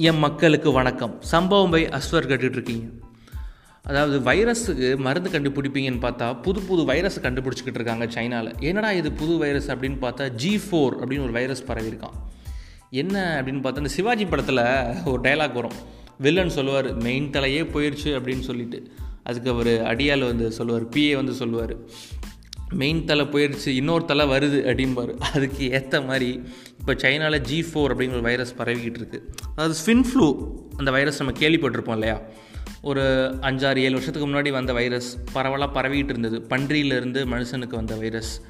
என் மக்களுக்கு வணக்கம். சம்பவம் பை அஸ்வர் இருக்கீங்க அதாவது வைரஸுக்கு மருந்து கண்டுபிடிப்பீங்கன்னு பார்த்தா புது புது வைரஸ் கண்டுபிடிச்சிக்கிட்டு இருக்காங்க சைனாவில் என்னடா இது புது வைரஸ் அப்படின்னு பார்த்தா ஜி ஃபோர் அப்படின்னு ஒரு வைரஸ் பரவியிருக்கான். என்ன அப்படின்னு பார்த்தா இந்த சிவாஜி படத்தில் ஒரு டைலாக் வரும். வில்லன் சொல்லுவார் மெயின் தலையே போயிடுச்சு அப்படின்னு சொல்லிட்டு. அதுக்கு அவர் அடியால் வந்து சொல்லுவார் பிஏ வந்து சொல்லுவார். மெயின் தலை போயிடுச்சு இன்னொரு தலை வருது அப்படிம்பாரு. அதுக்கு ஏற்ற மாதிரி இப்போ சைனாவில் ஜி ஃபோர் அப்படிங்கிற வைரஸ் பரவிக்கிட்டு இருக்குது அதாவது ஸ்வின் ஃப்ளூ அந்த வைரஸ் நம்ம கேள்விப்பட்டிருப்போம் இல்லையா? ஒரு அஞ்சாறு ஏழு வருஷத்துக்கு முன்னாடி வந்த வைரஸ் பரவலாக பரவிக்கிட்டு இருந்தது. பன்றியிலேருந்து மனுஷனுக்கு வந்த வைரஸ்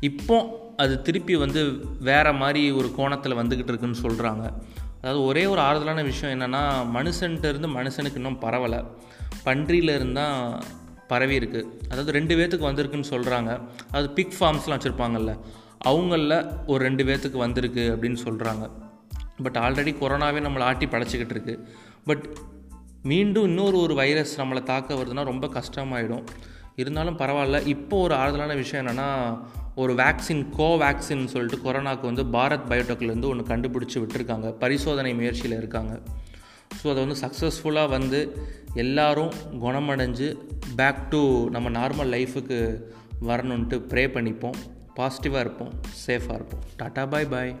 இப்போ அது திருப்பி வந்து வேறு மாதிரி ஒரு கோணத்தில் வந்துக்கிட்டு இருக்குன்னு சொல்கிறாங்க அதாவது ஒரே ஒரு ஆறுதலான விஷயம் என்னென்னா மனுஷன்கிட்ட இருந்து மனுஷனுக்கு இன்னும் பரவலை. பன்றியில தான் பரவி இருக்குது அதாவது ரெண்டு பேர்த்துக்கு வந்திருக்குன்னு சொல்கிறாங்க அது பிக் ஃபார்ம்ஸ்லாம் வச்சுருப்பாங்கல்ல. அவங்களில் ஒரு ரெண்டு பேர்த்துக்கு வந்திருக்கு அப்படின்னு சொல்கிறாங்க பட் ஆல்ரெடி கொரோனாவே நம்மளை ஆட்டி படைச்சிக்கிட்டு இருக்கு. பட் மீண்டும் இன்னொரு ஒரு வைரஸ் நம்மளை தாக்க வருதுன்னா ரொம்ப கஷ்டமாயிடும். இருந்தாலும் பரவாயில்ல. இப்போ ஒரு ஆறுதலான விஷயம் என்னென்னா ஒரு வேக்சின் கோவேக்சின் சொல்லிட்டு கொரோனாவுக்கு வந்து பாரத் பயோடெக்லேருந்து ஒன்று கண்டுபிடிச்சி விட்டுருக்காங்க. பரிசோதனை முயற்சியில் இருக்காங்க. ஸோ அதை வந்து சக்ஸஸ்ஃபுல்லாக வந்து எல்லோரும் குணமடைஞ்சு பேக் டு நம்ம நார்மல் லைஃபுக்கு வரணுன்ட்டு ப்ரே பண்ணிப்போம். பாசிட்டிவாக இருப்போம். சேஃபாக இருப்போம். டாட்டா பாய் பாய்